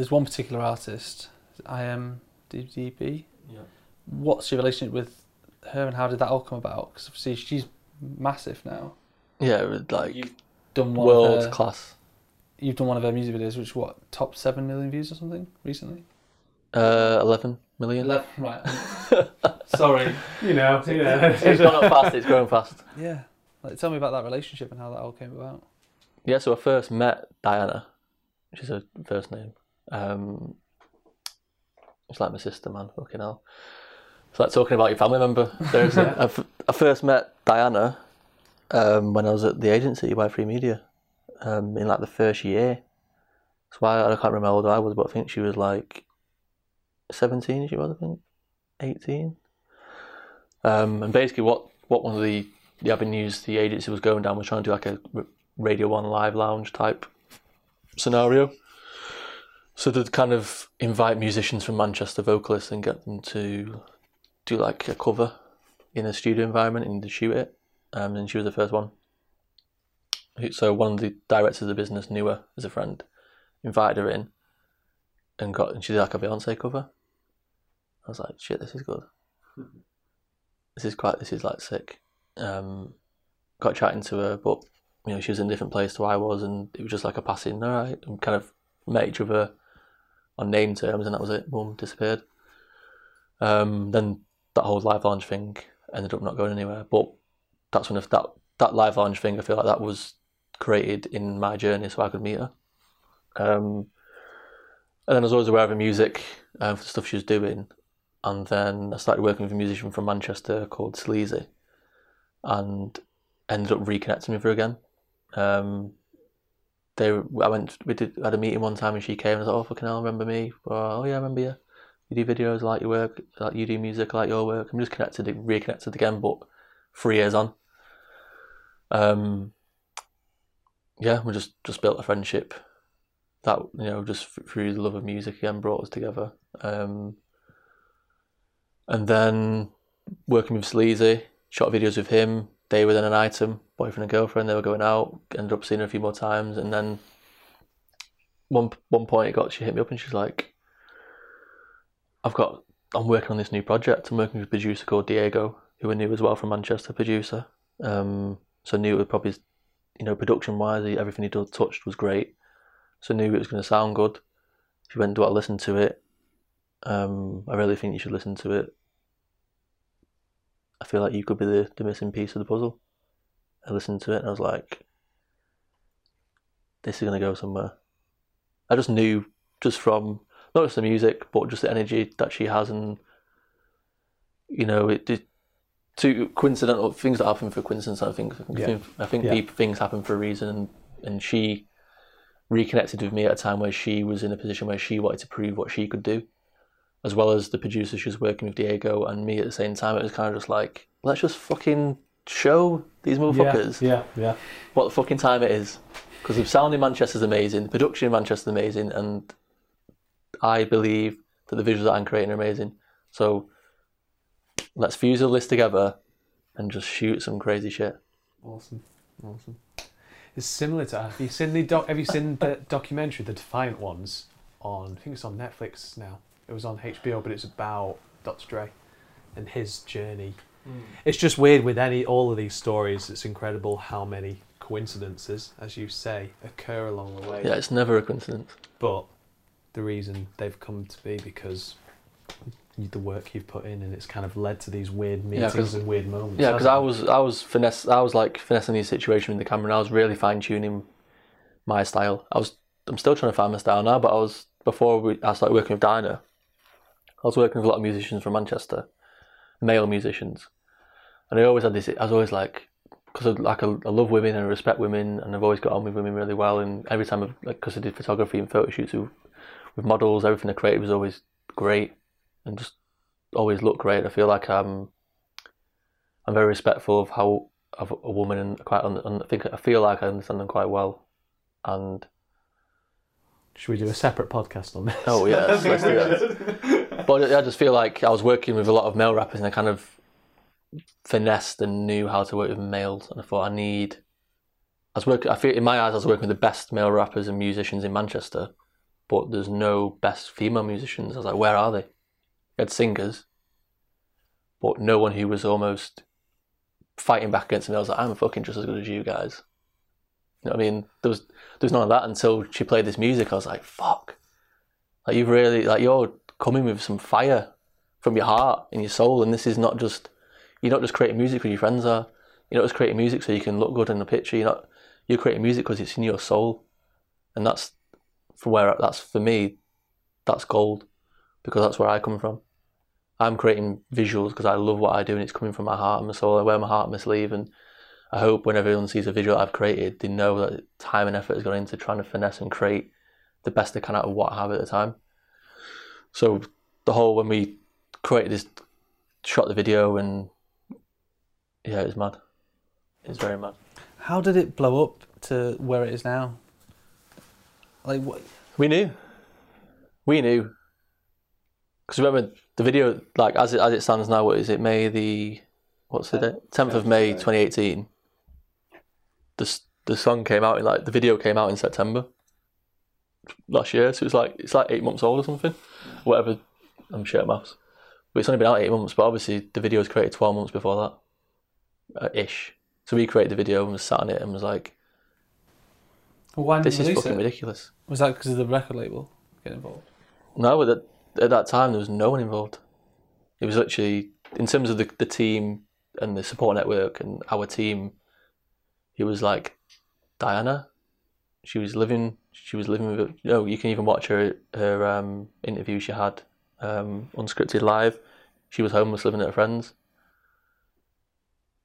there's one particular artist, I am IMDb. Yeah. What's your relationship with her, and how did that all come about? Because obviously she's massive now. Yeah, it like You've done one world of her, class. You've done one of her music videos, which what top seven million views or something recently. Uh, 11 million. right. Sorry. You know, you know. It's gone up fast. It's growing fast. Yeah. Like, tell me about that relationship and how that all came about. Yeah, so I first met Diana, which is her first name. Um, it's like my sister, man. Fucking hell. It's like talking about your family member. Seriously. I, f- I first met Diana um, when I was at the agency, Y3 Media, um, in like the first year. That's why I can't remember how old I was, but I think she was like 17, she was, I think. 18. Um, and basically, what, what one of the, the avenues the agency was going down was trying to do like a Radio 1 live lounge type scenario. So they'd kind of invite musicians from Manchester, vocalists, and get them to do like a cover in a studio environment and shoot it. Um, and she was the first one. So one of the directors of the business knew her as a friend, invited her in, and got and she did like a Beyonce cover. I was like, shit, this is good. This is quite, this is like sick. Um, got chatting to her, but you know she was in a different place to where I was, and it was just like a passing. All right, and kind of met each other on name terms, and that was it. Boom, disappeared. Um, then that whole live lounge thing ended up not going anywhere. But that's when that that live lounge thing, I feel like that was created in my journey, so I could meet her. Um, and then I was always aware of her music um, for the stuff she was doing, and then I started working with a musician from Manchester called Sleazy, and ended up reconnecting with her again. Um, they, I went, we did had a meeting one time, and she came and I was like, "Oh fucking hell, remember me? Oh yeah, I remember you. You do videos, like your work, like you do music, like your work." I'm just connected, reconnected again, but three years on. Um, yeah, we just just built a friendship that you know just through the love of music again brought us together. Um, and then working with Sleazy, shot videos with him. They were then an item, boyfriend and girlfriend. They were going out. Ended up seeing her a few more times, and then one one point it got she hit me up and she's like, "I've got I'm working on this new project. I'm working with a producer called Diego, who I knew as well from Manchester, producer. Um, so knew it would probably, you know, production wise, everything he touched was great. So knew it was going to sound good. She went, "Do I listen to it? Um, I really think you should listen to it. I feel like you could be the, the missing piece of the puzzle." I listened to it and I was like, "This is going to go somewhere." I just knew, just from not just the music, but just the energy that she has, and you know, it did two coincidental things that happen for coincidence. I think I Yeah. think, I think Yeah. things happen for a reason, and, and she reconnected with me at a time where she was in a position where she wanted to prove what she could do, as well as the producer she was working with Diego and me at the same time. It was kind of just like, let's just fucking show these motherfuckers Yeah, yeah. what the fucking time it is. Because the sound in Manchester is amazing, the production in Manchester is amazing, and I believe that the visuals that I'm creating are amazing. So let's fuse all this together and just shoot some crazy shit. Awesome, awesome. It's similar to. Have you seen the doc? Have you seen the documentary, the Defiant Ones, on? I think it's on Netflix now. It was on HBO, but it's about Dr. Dre and his journey. Hmm. It's just weird with any all of these stories. It's incredible how many coincidences, as you say, occur along the way. Yeah, it's never a coincidence. But the reason they've come to be because the work you've put in, and it's kind of led to these weird Yeah, and weird moments. Yeah, because I was I was finesse I was like finessing the situation with the camera and I was really fine tuning my style. I was I'm still trying to find my style now, but I was before we, I started working with Dinah, I was working with a lot of musicians from Manchester, male musicians, and I always had this. I was always like, because like I, I love women and I respect women, and I've always got on with women really well. And every time, I've, like, because I did photography and photo shoots with, with models, everything I created was always great, and just always looked great. I feel like I'm, I'm very respectful of how of a woman and quite. un- un- I think I feel like I understand them quite well, and Should we do a separate podcast on this? Oh yes, let's do that. But I just feel like I was working with a lot of male rappers, and I kind of finessed and knew how to work with males. And I thought I need. I was working. I feel in my eyes, I was working with the best male rappers and musicians in Manchester, but there's no best female musicians. I was like, where are they? You had singers, but no one who was almost fighting back against me. I was like, I'm fucking just as good as you guys. You know what I mean? There was there was none of that until she played this music. I was like, fuck. Like you've really like you're coming with some fire from your heart and your soul, and this is not just you're not just creating music because your friends are. You're not just creating music so you can look good in the picture. You're not. You're creating music because it's in your soul, and that's for where that's for me. That's gold, because that's where I come from. I'm creating visuals because I love what I do, and it's coming from my heart and my soul. I wear my heart on my sleeve, and I hope when everyone sees a visual I've created, they know that time and effort has gone into trying to finesse and create the best they can out of what I have at the time. So the whole when we created this, shot the video, and yeah, it was mad. It was very mad. How did it blow up to where it is now? Like what? We knew. We knew. Because remember the video, like as it as it stands now, what is it? May the what's the date? Tenth of May, twenty eighteen. The the song came out in like the video came out in September last year, so it's like it's like eight months old or something, whatever. I'm sure at maths, but it's only been out eight months. But obviously the video was created twelve months before that, uh, ish. So we created the video and was sat on it and was like, Well, why "This is fucking it? ridiculous." Was that because of the record label getting involved? No, but at, at that time there was no one involved. It was literally in terms of the the team and the support network and our team. It was like Diana. She was living. She was living with. You know, you can even watch her her um, interview she had um, unscripted live. She was homeless, living at her friend's.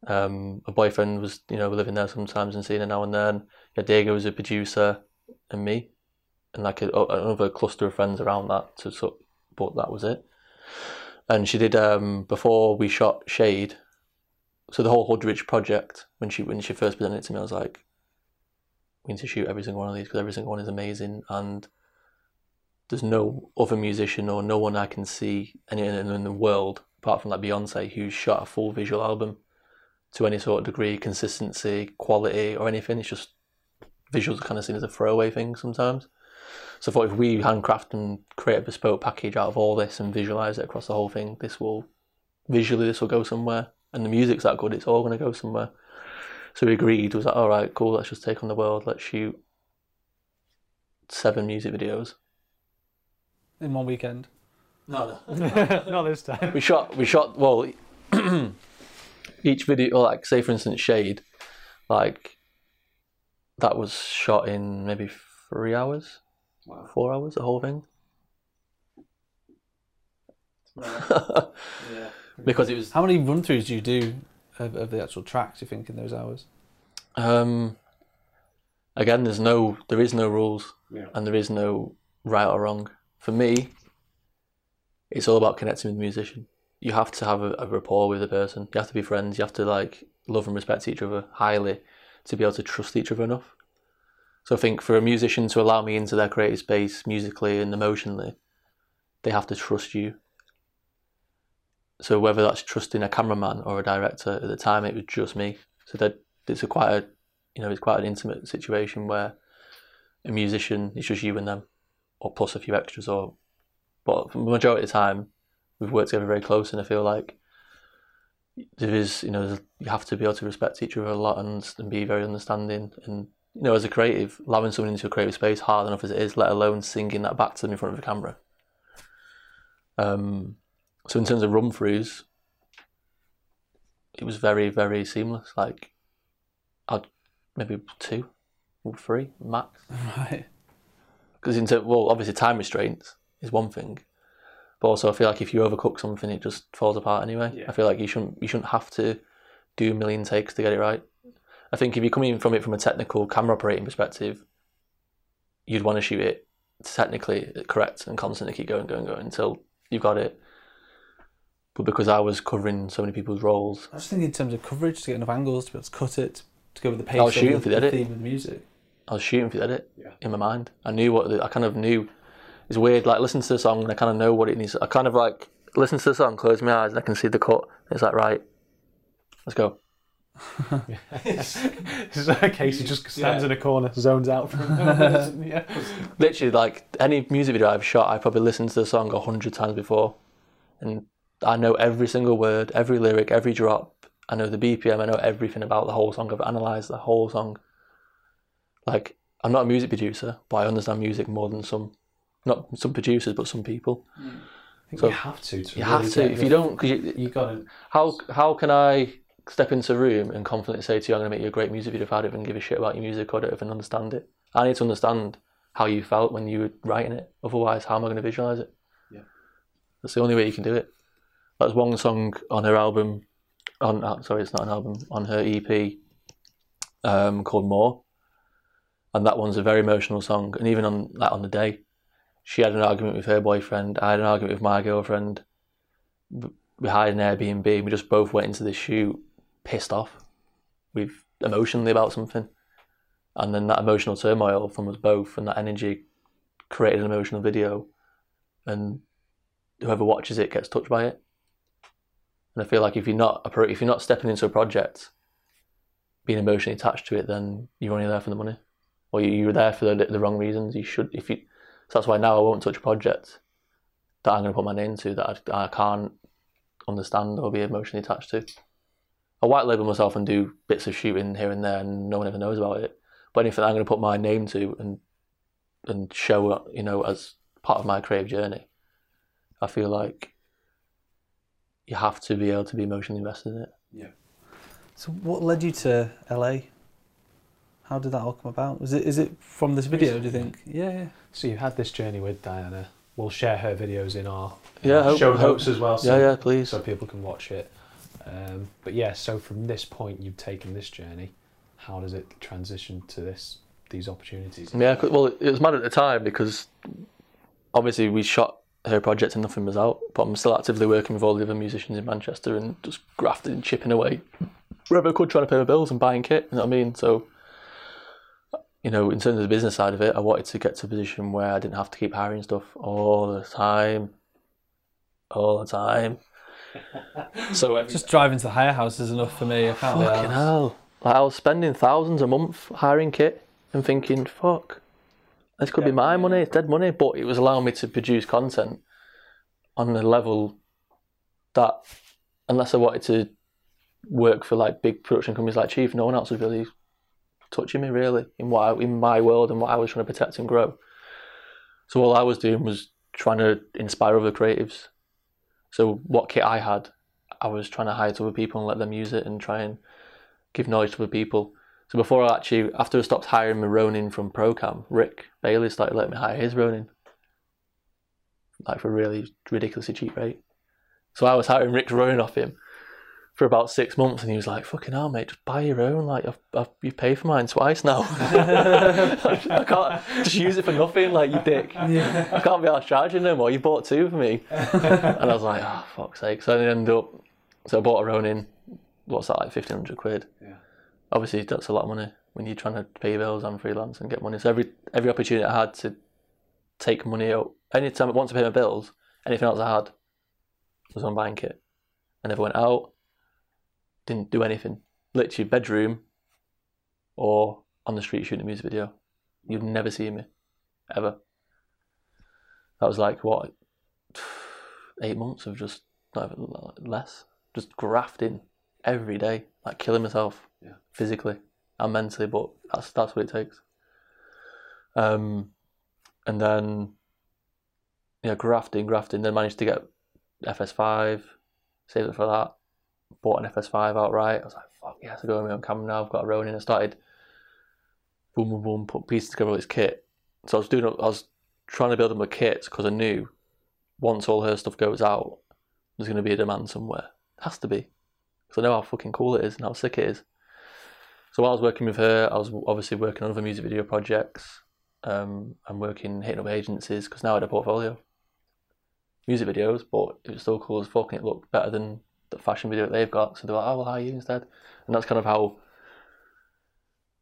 Um, her boyfriend was, you know, living there sometimes and seeing her now and then. Yeah, Diego was a producer, and me and like a, another cluster of friends around that to sort but that was it and she did um before we shot shade so the whole Hoodrich project when she when she first presented it to me I was like we need to shoot every single one of these because every single one is amazing and there's no other musician or no one I can see in, in the world apart from like Beyonce who's shot a full visual album to any sort of degree consistency quality or anything it's just visuals are kind of seen as a throwaway thing sometimes so I thought if we handcraft and create a bespoke package out of all this and visualize it across the whole thing, this will visually this will go somewhere. And the music's that good, it's all going to go somewhere. So we agreed. Was like, all right, cool. Let's just take on the world. Let's shoot seven music videos. In one weekend. No, Not this time. we shot. We shot. Well, each video, like say for instance, Shade, like that was shot in maybe three hours, Wow. four hours, the whole thing. Yeah. because it was How many run throughs do you do of, of the actual tracks? You think in those hours? Um, again, there's no, there is no rules, Yeah. and there is no right or wrong. For me, it's all about connecting with the musician. You have to have a, a rapport with the person. You have to be friends. You have to like love and respect each other highly to be able to trust each other enough. So I think for a musician to allow me into their creative space musically and emotionally, they have to trust you. So whether that's trusting a cameraman or a director, at the time it was just me. So that it's a quite a, you know, it's quite an intimate situation where a musician it's just you and them, or plus a few extras. Or, but the majority of the time, we've worked together very close, and I feel like there is, you know, you have to be able to respect each other a lot and, and be very understanding. And you know, as a creative, allowing someone into a creative space hard enough as it is, let alone singing that back to them in front of a camera. Um, so in terms of run throughs, it was very, very seamless. Like, I'd maybe two or three max. Right. Because in terms, well, obviously time restraints is one thing, but also I feel like if you overcook something, it just falls apart anyway. Yeah. I feel like you shouldn't you shouldn't have to do a million takes to get it right. I think if you're coming from it from a technical camera operating perspective, you'd want to shoot it technically correct and constantly keep going, going, going until you've got it. But because I was covering so many people's roles, I was thinking in terms of coverage to get enough angles to be able to cut it to go with the pace. I was shooting the, for the edit. theme of the music. I was shooting for the edit Yeah. in my mind. I knew what the, I kind of knew. It's weird, like listen to the song and I kind of know what it needs. I kind of like listen to the song, close my eyes, and I can see the cut. It's like right, let's go. it's like KC just stands in a corner, zones out from yeah. Literally, like any music video I've shot, I've probably listened to the song a hundred times before, and I know every single word, every lyric, every drop. I know the BPM. I know everything about the whole song. I've analysed the whole song. Like I'm not a music producer, but I understand music more than some, not some producers, but some people. I think So, you have to. to You really have to. If you don't, cause you, you got to. how how can I step into a room and confidently say to you, I'm going to make you a great music video if I don't even give a shit about your music or don't even understand it? I need to understand how you felt when you were writing it. Otherwise, how am I going to visualize it? Yeah. That's the only way you can do it. That's one song on her album. On uh, sorry, it's not an album. On her EP, um, called More, and that one's a very emotional song. And even on that on the day, she had an argument with her boyfriend. I had an argument with my girlfriend. We hired an Airbnb. We just both went into the shoot pissed off, with emotionally about something, and then that emotional turmoil from us both and that energy created an emotional video, and whoever watches it gets touched by it. And I feel like if you're not pro- if you're not stepping into a project, being emotionally attached to it, then you're only there for the money, or you, you're there for the, the wrong reasons. You should if you. So that's why now I won't touch a project that I'm going to put my name to that I, I can't understand or be emotionally attached to. I white label myself and do bits of shooting here and there, and no one ever knows about it. But anything I'm going to put my name to and and show, you know, as part of my creative journey, I feel like you have to be able to be emotionally invested in it. Yeah. So what led you to LA? How did that all come about? Was it is it from this video? Do you think? Yeah, yeah. So you had this journey with Diana. We'll share her videos in our in Yeah, our hope- show hope- notes as well. So, Yeah, yeah, please. so people can watch it. Um, but yeah, so from this point, you've taken this journey. How does it transition to this these opportunities? Yeah, well, it was mad at the time because obviously we shot her project and nothing was out, but I'm still actively working with all the other musicians in Manchester and just grafting and chipping away wherever I could, trying to pay my bills and buying kit. You know what I mean? So, you know, in terms of the business side of it, I wanted to get to a position where I didn't have to keep hiring stuff all the time, all the time. so every, Just driving to the hire house is enough for me. I can't Fucking hell. Like I was spending thousands a month hiring kit and thinking, fuck, this could be my money, it's dead money, but it was allowing me to produce content on a level that, unless I wanted to work for like big production companies like Chief, no one else was really touching me really in what I, in my world and what I was trying to protect and grow. So all I was doing was trying to inspire other creatives. So what kit I had, I was trying to hire to other people and let them use it and try and give knowledge to other people. So before I actually, after I stopped hiring my Ronin from Procam, Rick Bailey started letting me hire his Ronin, like for a really ridiculously cheap rate. So I was hiring Rick's Ronin off him for about six months, and he was like, "Fucking hell, mate, just buy your own. Like, I've, I've you paid for mine twice now. I can't just use it for nothing, like you dick. I can't be out charging no more. You bought two for me." and I was like, "Oh, fuck's sake!" So I ended up, so I bought a Ronin. What's that like, fifteen hundred quid? Yeah. Obviously, that's a lot of money when you're trying to pay bills and freelance and get money. So every every opportunity I had to take money out, any time I wanted to pay my bills, anything else I had was on buying kit. I never went out, didn't do anything. Literally bedroom or on the street shooting a music video. You'd never see me, ever. That was like what eight months of just not even less, just grafting every day, like killing myself Yeah. physically and mentally. But that's that's what it takes. Um, and then yeah, grafting, grafting. Then managed to get FS5, saved it for that. Bought an FS5 outright. I was like, fuck yes, I go on my own camera now. I've got a Ronin. I started boom, boom, boom, put pieces together with this kit. So I was doing, I was trying to build up my kits because I knew once all her stuff goes out, there's going to be a demand somewhere. It has to be. Because I know how fucking cool it is and how sick it is. So while I was working with her, I was obviously working on other music video projects. Um, I'm working, hitting up agencies because now I had a portfolio. Music videos, but it was still cool as fuck and it looked better than the fashion video that they've got. So they're like, oh, we'll hire you instead. And that's kind of how,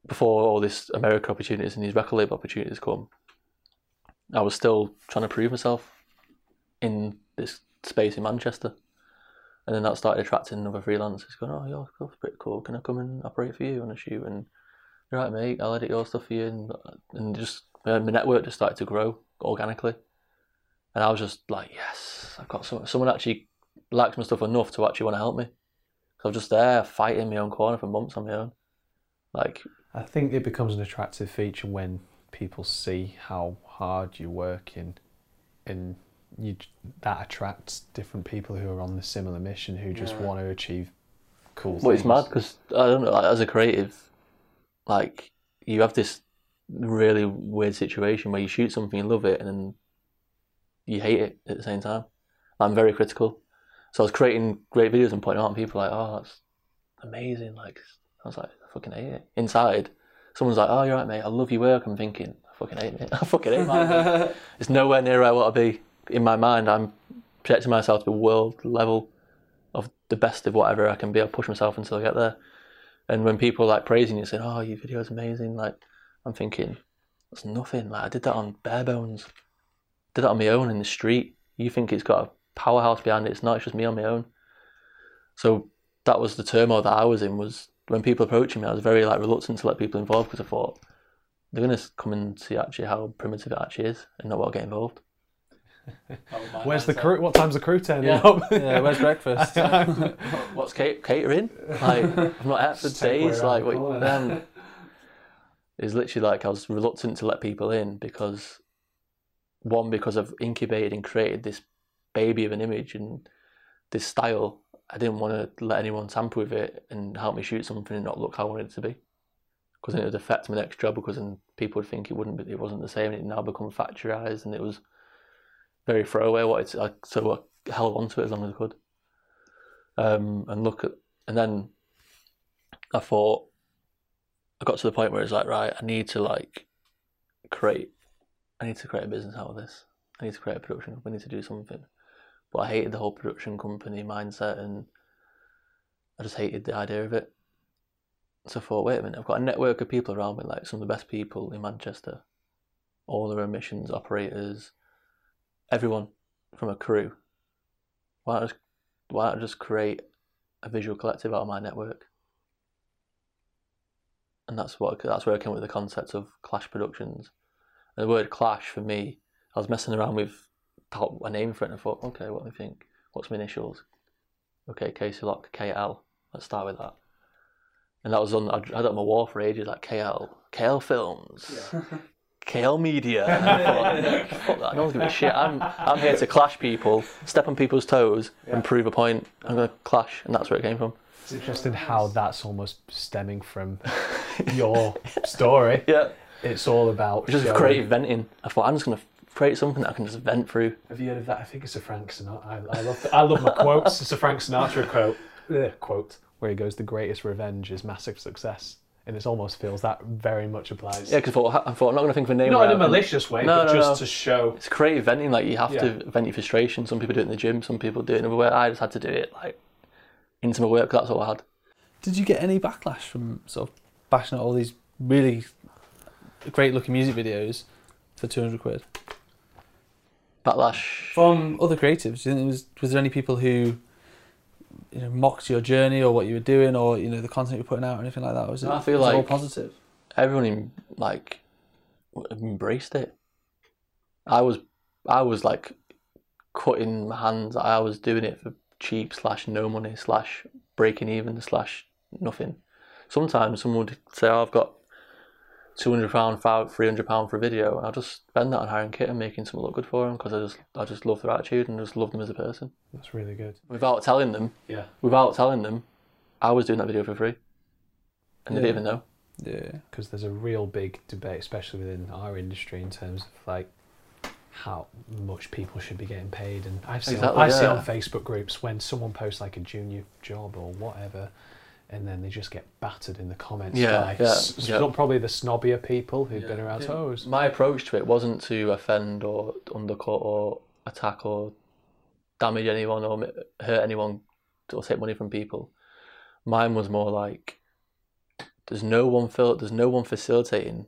before all this America opportunities and these record label opportunities come, I was still trying to prove myself in this space in Manchester. And then that started attracting other freelancers going, oh, your stuff's pretty cool. Can I come and operate for you on a shoot? And you're right, mate. I'll edit your stuff for you. And, and just uh, my network just started to grow organically. And I was just like, yes, I've got someone. Someone actually likes my stuff enough to actually want to help me. So I'm just there fighting my own corner for months on my own. Like, I think it becomes an attractive feature when people see how hard you're working, and you that attracts different people who are on the similar mission who just Yeah. want to achieve cool things. well, it's mad because I don't know. Like, as a creative, like you have this really weird situation where you shoot something, you love it, and then you hate it at the same time. I'm very critical, so I was creating great videos and pointing out, and people were like, "Oh, that's amazing!" Like I was like, "I fucking hate it." Inside, someone's like, "Oh, you're right, mate. I love your work." I'm thinking, "I fucking hate it. I fucking hate my work." It's nowhere near where I want to be. In my mind, I'm projecting myself to the world level of the best of whatever I can be. I'll push myself until I get there. And when people like praising you, saying, "Oh, your video is amazing," like I'm thinking, that's nothing. Like I did that on bare bones. Did that on my own in the street. You think it's got a powerhouse behind it? It's not. It's just me on my own. So that was the turmoil that I was in. Was when people approaching me, I was very like reluctant to let people involved because I thought they're gonna come and see actually how primitive it actually is and not want to get involved. Where's the crew? What time's the crew turning Yeah. up? yeah, where's breakfast? What's catering? Like I'm not ate for days. Like um, it's literally like I was reluctant to let people in because one because I've incubated and created this baby of an image and this style. I didn't want to let anyone tamper with it and help me shoot something and not look how I wanted it to be. Because then it would affect my next job because then people would think it wouldn't be, it wasn't the same and it now become factorized and it was very throwaway. I wanted to, I, so I held on to it as long as I could. Um, and look at, and then I thought, I got to the point where it's like, right, I need to like create, I need to create a business out of this. I need to create a production. We need to do something. But I hated the whole production company mindset, and I just hated the idea of it. So I thought, wait a minute, I've got a network of people around me, like some of the best people in Manchester, all their emissions operators, everyone from a crew. Why not just, why not just create a visual collective out of my network? And that's what that's where I came with the concept of Clash Productions. And the word Clash for me, I was messing around with a name for it, and I thought, okay, what do you think? What's my initials? Okay, KC Locke, KL. Let's start with that. And that was on. I had that on my wall for ages, like KL, KL Films, KL Media. And I thought, fuck that. No one's giving a shit. I'm I'm here to clash people, step on people's toes, and prove a point. I'm gonna clash, and that's where it came from. It's interesting how that's almost stemming from your story. Yeah, It's all about just creative venting. I thought I'm just gonna create something that I can just vent through. Have you heard of that? I think it's a Frank Sinatra. I, I love I love my quotes. It's a Frank Sinatra quote. Ugh, quote where he goes, "The greatest revenge is massive success," and it almost feels that very much applies. Yeah, because I thought, I thought I'm not gonna think of a name. not in a malicious way, No, but no, just no. to show. It's creative venting. Like you have Yeah. to vent your frustration. Some people do it in the gym. Some people do it in another way. I just had to do it like into my work. That's all I had. Did you get any backlash from sort of bashing out all these really great looking music videos for 200 quid? Backlash. From other creatives, do you think there was, was there any people who you know, mocked your journey or what you were doing or you know the content you're putting out or anything like that? Was it, I feel was it all like- positive? everyone em- like embraced it. I was, I was like cutting my hands. I was doing it for cheap slash no money slash breaking even slash nothing. Sometimes someone would say, oh, "I've got two hundred pound, three hundred pound for a video," and I'll just spend that on hiring kit and making something look good for them because I just, I just love their attitude and just love them as a person. That's really good. Without telling them, Yeah. without telling them, I was doing that video for free, and they didn't even know. Yeah. because there's a real big debate, especially within our industry, in terms of like how much people should be getting paid. And I see, Exactly, I see on Facebook groups when someone posts like a junior job or whatever, and then they just get battered in the comments Yeah, by yeah, s- yeah. probably the snobbier people who've Yeah. been around Yeah. Oh, toes. My approach to it wasn't to offend or undercut or attack or damage anyone or hurt anyone or take money from people. Mine was more like there's no one fil- there's no one facilitating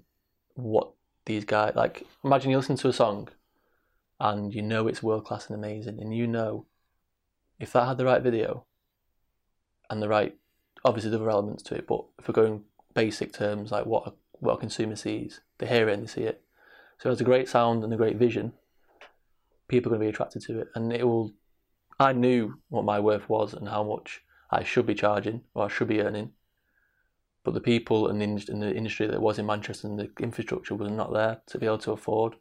what these guys like. Imagine you listen to a song and you know it's world class and amazing, and you know if that had the right video and the right, obviously the other elements to it, but if we're going basic terms like what a, what a consumer sees, they hear it and they see it. So it has a great sound and a great vision. People are going to be attracted to it, and it will. I knew what my worth was and how much I should be charging or I should be earning, but the people in the, the industry that was in Manchester and the infrastructure was not there to be able to afford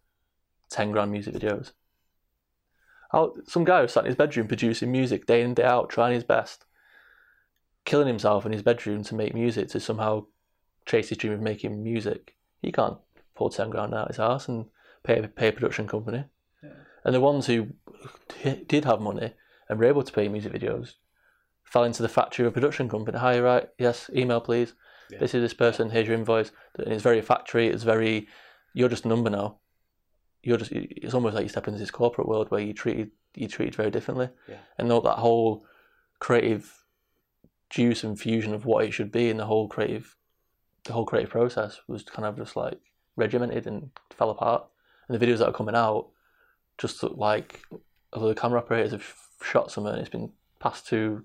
ten grand music videos. How, some guy was sat in his bedroom producing music day in day out, trying his best, killing himself in his bedroom to make music to somehow chase his dream of making music. He can't pull ten grand out of his house and pay pay a production company. Yeah. And the ones who did have money and were able to pay music videos fell into the factory of a production company. Hi, right? Yes, email please. Yeah. This is this person. Here's your invoice. And it's very factory. It's very. You're just a number now. You're just. It's almost like you step into this corporate world where you treated you treated very differently. Yeah. And all that whole creative juice and fusion of what it should be, and the whole creative, the whole creative process was kind of just like regimented and fell apart. And the videos that are coming out just look like although the camera operators have shot something, it's been passed to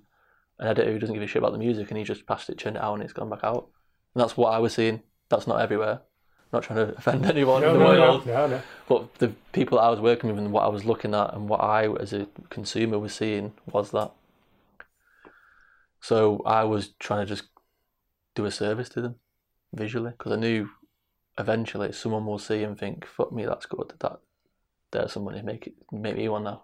an editor who doesn't give a shit about the music, and he just passed it, turned it out, and it's gone back out. And that's what I was seeing. That's not everywhere. I'm not trying to offend anyone No, in the no, world, no, no. but the people that I was working with and what I was looking at and what I, as a consumer, was seeing was that. So I was trying to just do a service to them visually because I knew eventually someone will see and think, "Fuck me, that's good. That there's some money. Make it, make me one now."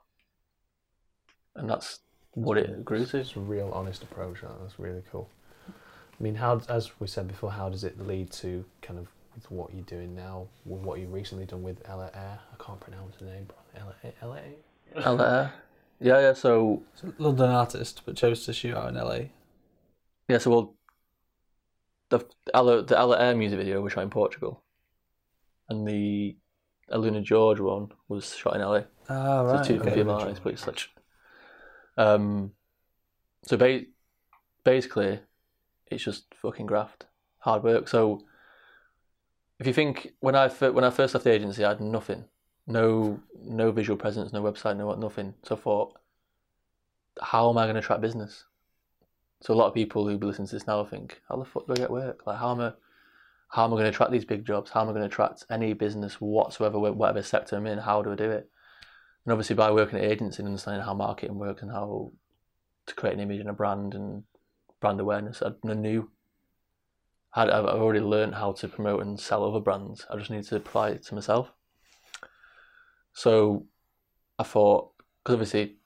And that's what it grew to. It's a real honest approach. That. That's really cool. I mean, how as we said before, how does it lead to kind of with what you're doing now, with what you've recently done with Ella Eyre? I can't pronounce the name. Ella Ella Eyre. Yeah, yeah. So London artist, but chose to shoot out in LA. yeah, so well, the Ella, the Ella Eyre music video was shot in Portugal, and the Aluna George one was shot in LA. Ah, right. So two okay. female artists, but it's such. Um, so ba- basically, it's just fucking graft, hard work. So if you think when I when I first left the agency, I had nothing, no no visual presence, no website, no what, nothing. So I thought, how am I going to attract business? So a lot of people who be listening to this now think, how the fuck do I get work? Like how am I? How am I going to attract these big jobs? How am I going to attract any business whatsoever, whatever sector I'm in? How do I do it? And obviously, by working at agency and understanding how marketing works and how to create an image and a brand and brand awareness, I knew. I've already learned how to promote and sell other brands. I just need to apply it to myself. So I thought, because obviously,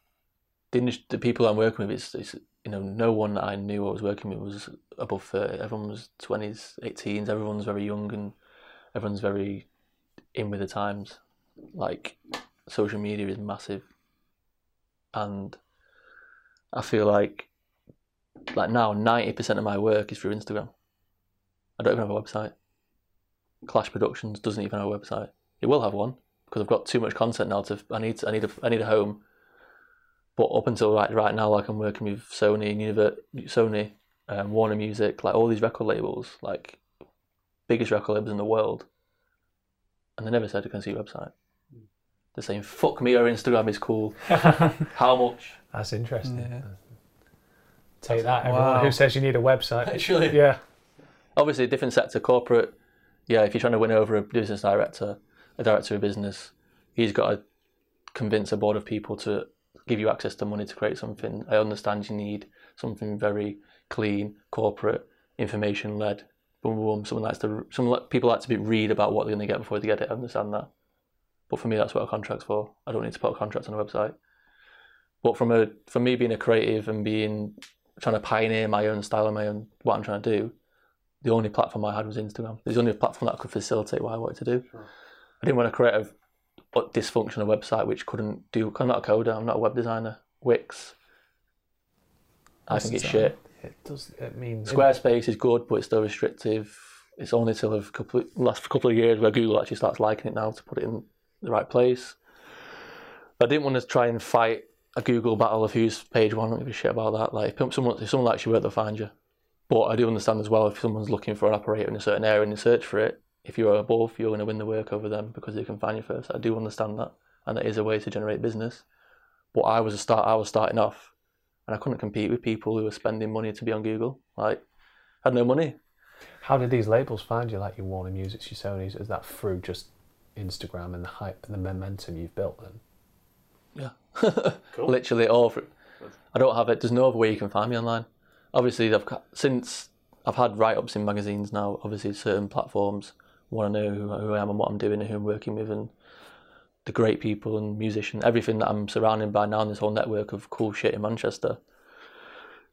the, the people I'm working with, it's, it's you know, no one that I knew I was working with was above 30. Everyone was 20s, 18s. Everyone's very young and everyone's very in with the times. Like, social media is massive. And I feel like, like now, 90% of my work is through Instagram. I don't even have a website. Clash Productions doesn't even have a website. It will have one because I've got too much content now. To I need to, I need a I need a home. But up until right right now, like I'm working with Sony, and Univer- Sony, um, Warner Music, like all these record labels, like biggest record labels in the world, and they never said I can see your website. They're saying fuck me, our Instagram is cool. How much? That's interesting. Yeah. Take that, everyone Wow. who says you need a website. Actually, yeah. obviously, different sector, corporate. Yeah, if you're trying to win over a business director, a director of business, he's got to convince a board of people to give you access to money to create something. I understand you need something very clean, corporate, information led. Boom, boom. Someone likes to. Some people like to be, read about what they're going to get before they get it. I understand that, but for me, that's what a contract's for. I don't need to put a contract on a website. But from a for me being a creative and being trying to pioneer my own style and my own what I'm trying to do, the only platform I had was Instagram. It was the only platform that could facilitate what I wanted to do. I didn't want to create a but dysfunctional website which couldn't do. I'm not a coder. I'm not a web designer. Wix. I think it's shit. It does. I mean, Squarespace is good, but it's still restrictive. It's only till a couple last couple of years where Google actually starts liking it now to put it in the right place. I didn't want to try and fight a Google battle of who's page one. I don't give a shit about that. Like if someone if someone likes your work, they'll find you. But I do understand as well if someone's looking for an operator in a certain area and they search for it, if you're above, you're going to win the work over them because they can find you first. I do understand that, and that is a way to generate business. But I was a start. I was starting off, and I couldn't compete with people who were spending money to be on Google. Like, I had no money. How did these labels find you, like your Warner Music, your Sony's? Is that through just Instagram and the hype and the momentum you've built then? Yeah. cool. Literally all for I don't have it. There's no other way you can find me online. Obviously, I've since I've had write ups in magazines now. Obviously, certain platforms want to know who, I am and what I'm doing and who I'm working with and the great people and musicians, everything that I'm surrounded by now in this whole network of cool shit in Manchester.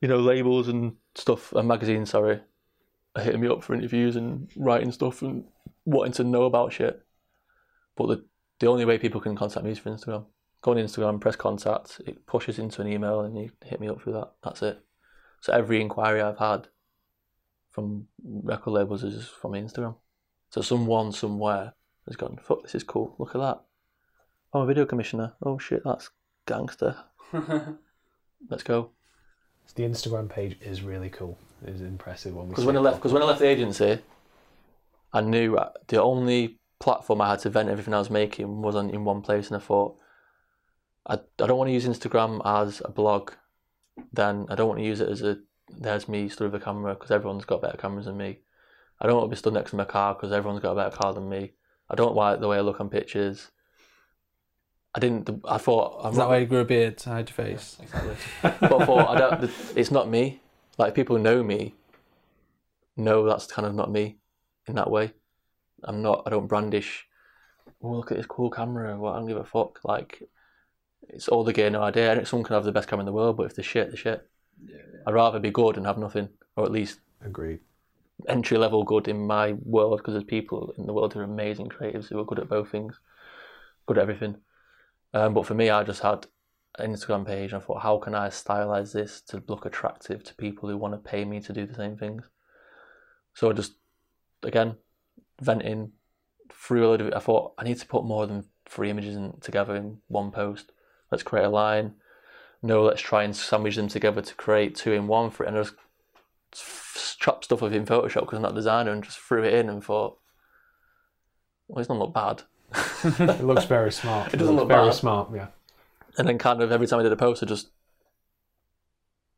You know, labels and stuff and magazines. Sorry, are hitting me up for interviews and writing stuff and wanting to know about shit. But the the only way people can contact me is through Instagram. Go on Instagram, press contact, it pushes into an email, and you hit me up through that. That's it. So every inquiry I've had from record labels is from Instagram. So someone somewhere has gone, fuck, this is cool. Look at that. I'm a video commissioner. Oh shit, that's gangster. Let's go. The Instagram page is really cool. It is impressive when we Because see when I left, because when I left the agency, I knew uh, the only platform I had to vent everything I was making was on in one place, and I thought, I, I don't want to use Instagram as a blog. Then I don't want to use it as a there's me stood with a camera because everyone's got better cameras than me. I don't want to be stood next to my car because everyone's got a better car than me. I don't like the way I look on pictures. I didn't. I thought I'm Is that not why you grew a beard to hide your face? exactly. but I thought I don't. It's not me. Like people know me. Know that's kind of not me, in that way. I'm not. I don't brandish. Oh, look at this cool camera. What I don't give a fuck. Like, it's all the gear, no idea. And someone can have the best camera in the world, but if they're shit, they're shit. I'd rather be good and have nothing, or at least Agreed. Entry level good in my world because there's people in the world who are amazing creatives who are good at both things, good at everything. Um, but for me, I just had an Instagram page and I thought, how can I stylize this to look attractive to people who want to pay me to do the same things? So I just, again, venting through a load of it. I thought, I need to put more than three images in, together in one post. Let's create a line. No, let's try and sandwich them together to create two in one for. And I just chopped stuff with in Photoshop because I'm not a designer and just threw it in and thought, well, it's not look bad. It looks very smart. It doesn't look very bad. smart. Yeah. And then kind of every time I did a post, I just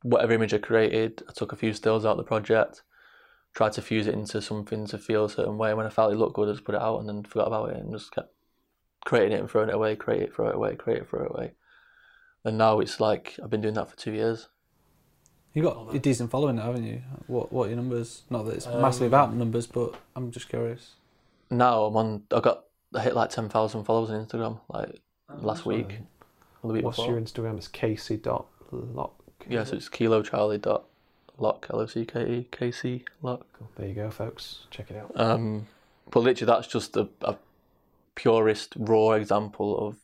whatever image I created, I took a few stills out of the project, tried to fuse it into something to feel a certain way. And when I felt it looked good, I just put it out and then forgot about it and just kept creating it and throwing it away, create it, throw it away, create it, throw it away. And now it's like I've been doing that for two years. You got a decent following now, haven't you? What what are your numbers? Not that it's Um, massively about numbers, but I'm just curious. Now I'm on. I got I hit like ten thousand followers on Instagram like last week, the week What's before. your Instagram? It's KC dot Locke. Yeah, so it's kilo charlie dot lock L O C K E K C Locke. Cool. There you go, folks. Check it out. Um, but literally, that's just a, a purest, raw example of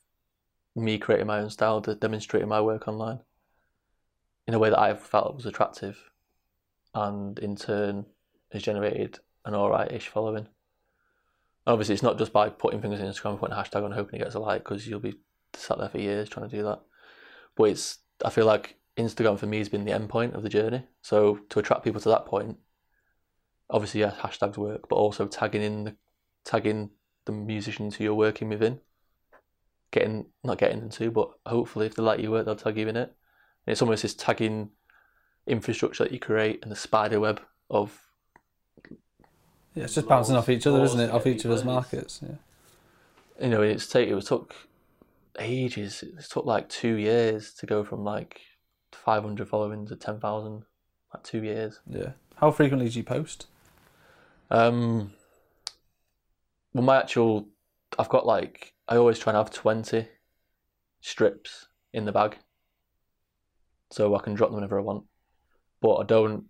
me creating my own style, demonstrating my work online in a way that I felt was attractive, and in turn has generated an alright-ish following. Obviously, it's not just by putting things in Instagram, putting a hashtag on, hoping it gets a like, because you'll be sat there for years trying to do that. But it's, I feel like Instagram for me has been the end point of the journey. So to attract people to that point, obviously, yeah, hashtags work, but also tagging in the tagging the musicians who you're working with in, getting not getting them to, but hopefully if they like your work, they'll tag you in it. It's almost this tagging infrastructure that you create and the spider web of Yeah, it's just bouncing off each other, isn't it? Off each of those markets. Yeah. you know, it's take it took ages. It took like two years to go from like 500 following to 10,000, like two years. Yeah. How frequently do you post? Um, well, my actual, I've got like, I always try and have 20 strips in the bag. So I can drop them whenever I want. But I don't,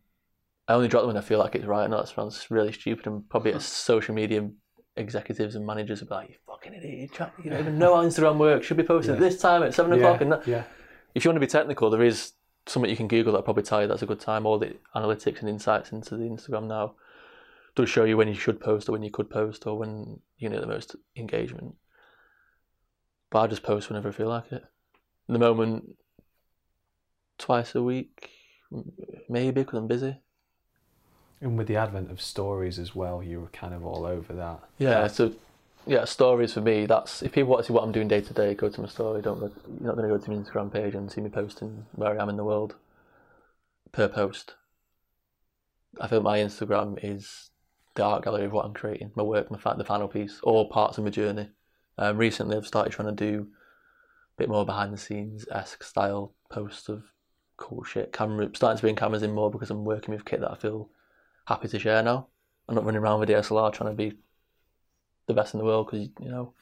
I only drop them when I feel like it's right. Know that sounds really stupid and probably as social media executives and managers will be like, you fucking idiot, you don't even know how Instagram works. Should be posted Yeah. this time at seven o'clock. And that. yeah. if you want to be technical, there is something you can Google that'll probably tell you that's a good time. All the analytics and insights into the Instagram now does show you when you should post or when you could post or when you know the most engagement. But I just post whenever I feel like it. The moment, twice a week, maybe because I'm busy. And with the advent of stories as well, you were kind of all over that. Yeah, so yeah, stories for me. That's if people want to see what I'm doing day to day, go to my story. Don't go, you're not going to go to my Instagram page and see me posting where I am in the world. per post. I feel my Instagram is the art gallery of what I'm creating, my work, my fa- the final piece, all parts of my journey. Um, recently, I've started trying to do a bit more behind the scenes esque style posts of cool shit. Camera starting to bring cameras in more because I'm working with kit that I feel happy to share now. I'm not running around with DSLR trying to be the best in the world because you know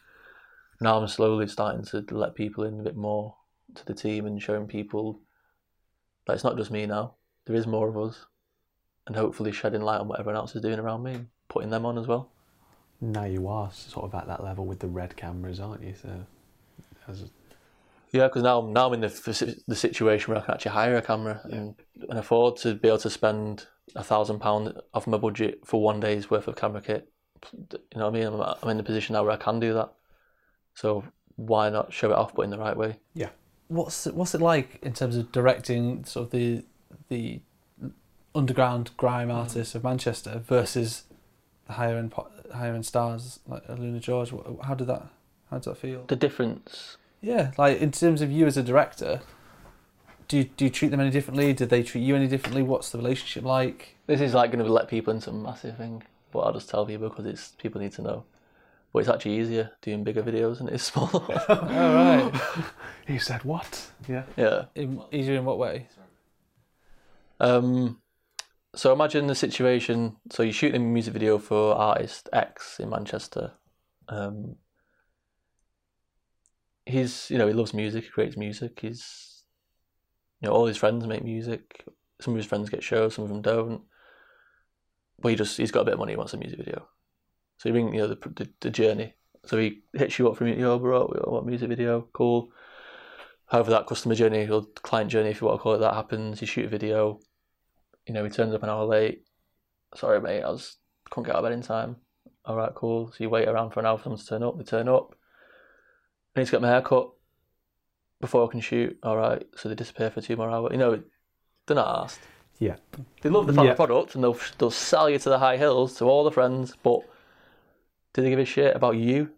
now I'm slowly starting to let people in a bit more to the team and showing people that it's not just me now. There is more of us, and hopefully shedding light on what everyone else is doing around me, and putting them on as well. Now you are sort of at that level with the red cameras, aren't you? So, as Yeah, because now now I'm in the the situation where I can actually hire a camera and, and afford to be able to spend a thousand pound off my budget for one day's worth of camera kit. You know what I mean? I'm, I'm in the position now where I can do that. So why not show it off, but in the right way? Yeah. What's it, what's it like in terms of directing sort of the the underground grime mm. artists of Manchester versus the higher end higher end stars like Aluna George? How did that how does that feel? The difference. Yeah, like in terms of you as a director, do you, do you treat them any differently? Did they treat you any differently? What's the relationship like? This is like going to let people into a massive thing, but I'll just tell people because it's people need to know. But it's actually easier doing bigger videos than it is smaller. All right. he said, "What?" Yeah. yeah. In, easier in what way? Um, so imagine the situation. So you're shooting a music video for artist X in Manchester. Um, he's, you know, he loves music. He creates music. He's, you know, all his friends make music. Some of his friends get shows. Some of them don't. But he just he's got a bit of money. He wants a music video. So you bring you know the the, the journey. So he hits you up from yo, bro, we want music video, cool. However, that customer journey or client journey, if you want to call it that, happens. You shoot a video, you know, he turns up an hour late. Sorry, mate, I was couldn't get out of bed in time. All right, cool. So you wait around for an hour for them to turn up. They turn up. I need to get my hair cut before I can shoot. All right, so they disappear for two more hours. You know, they're not asked. Yeah. They love the final Yeah. product and they'll they'll sell you to the high hills to all the friends, but do they give a shit about you?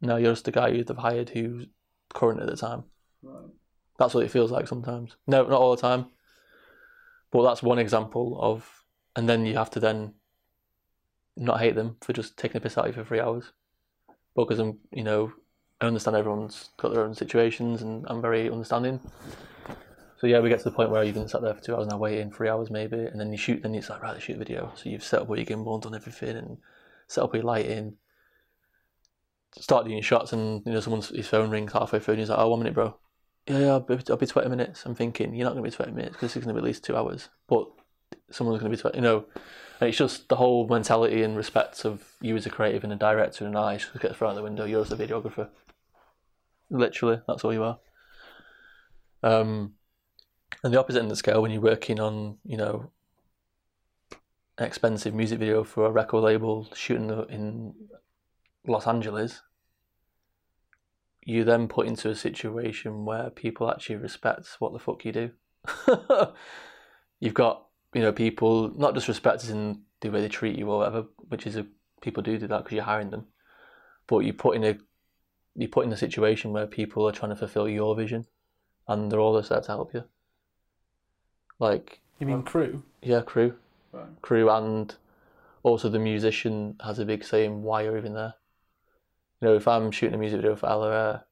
No, you're just the guy who they've hired who's current at the time. That's what it feels like sometimes. No, not all the time. But that's one example of, and then you have to then not hate them for just taking a piss out of you for three hours. Because I'm, you know, I understand everyone's got their own situations and I'm very understanding. So yeah, we get to the point where you've been sat there for two hours now waiting, three hours maybe, and then you shoot, then it's like, right, let's shoot a video. So you've set up all your gimbal and done everything and set up your lighting, start doing your shots and, you know, someone's, his phone rings halfway through and he's like, oh, one minute, bro. Yeah, yeah, I'll be, I'll be 20 minutes. I'm thinking, you're not going to be 20 minutes because it's going to be at least two hours. But someone's going to be 20, you know, and it's just the whole mentality and respect of you as a creative and a director and an artist just gets thrown out the window. You're just a videographer. Literally, that's all you are. Um, and the opposite end of the scale when you're working on, you know, expensive music video for a record label shooting in Los Angeles, you then put into a situation where people actually respect what the fuck you do. You've got, you know, people not just respect in the way they treat you or whatever, which is a people do do that because you're hiring them, but you put in a you put in a situation where people are trying to fulfill your vision, and they're all just there to help you. Like You mean uh, crew? yeah, crew, Right. crew, and also the musician has a big say in why you're even there. You know, if I'm shooting a music video for Ella Eyre,